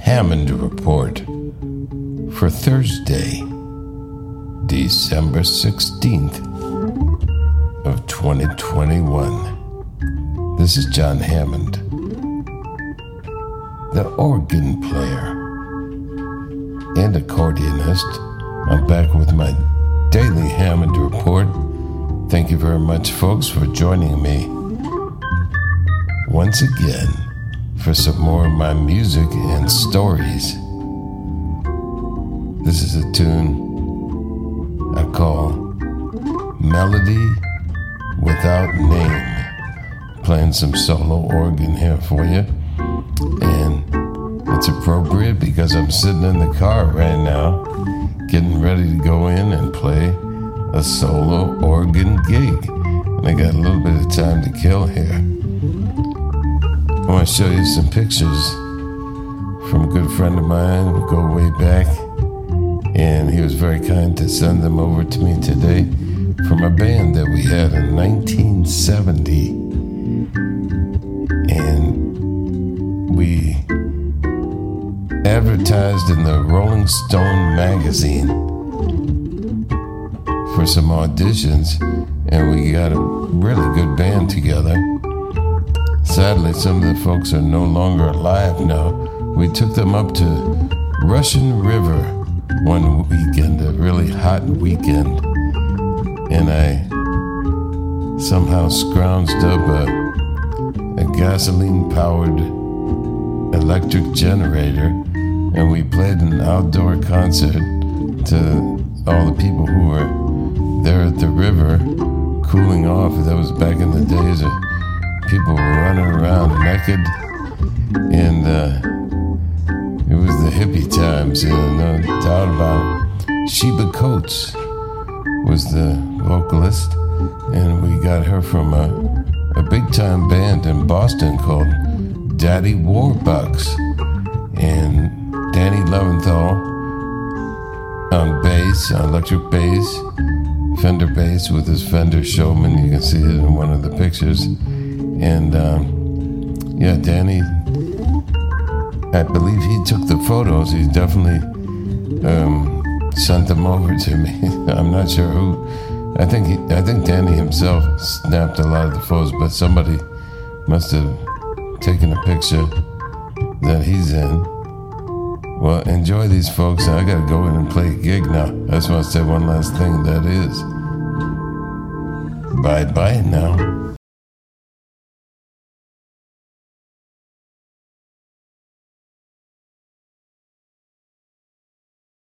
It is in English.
Hammond Report for Thursday, December 16th of 2021. This is John Hammond, the organ player and accordionist. I'm back with my daily Hammond Report. Thank you very much, folks, for joining me once again for some more of my music and stories. This is a tune I call Melody Without Name. Playing some solo organ here for you. And it's appropriate because I'm sitting in the car right now, getting ready to go in and play a solo organ gig. And I got a little bit of time to kill here. I want to show you some pictures from a good friend of mine. We go way back, and he was very kind to send them over to me today from a band that we had in 1970. And we advertised in the Rolling Stone magazine for some auditions, and we got a really good band together. Sadly, some of the folks are no longer alive now. We took them up to Russian River one weekend, a really hot weekend, and I somehow scrounged up a, a gasoline powered electric generator, and we played an outdoor concert to all the people who were there at the river cooling off. That was back in the days of people were running around naked, and uh, it was the hippie times, no doubt about it. Sheba Coates was the vocalist, and we got her from a, a big time band in Boston called Daddy Warbucks, and Danny Leventhal on bass, on electric bass, Fender bass with his Fender Showman. You can see it in one of the pictures. And um, yeah, Danny, I believe he took the photos. He definitely um, sent them over to me. I'm not sure who. I think he, I think Danny himself snapped a lot of the photos, but somebody must have taken a picture that he's in. Well, enjoy these folks. I gotta go in and play a gig now. I just want to say one last thing. That is, bye bye now.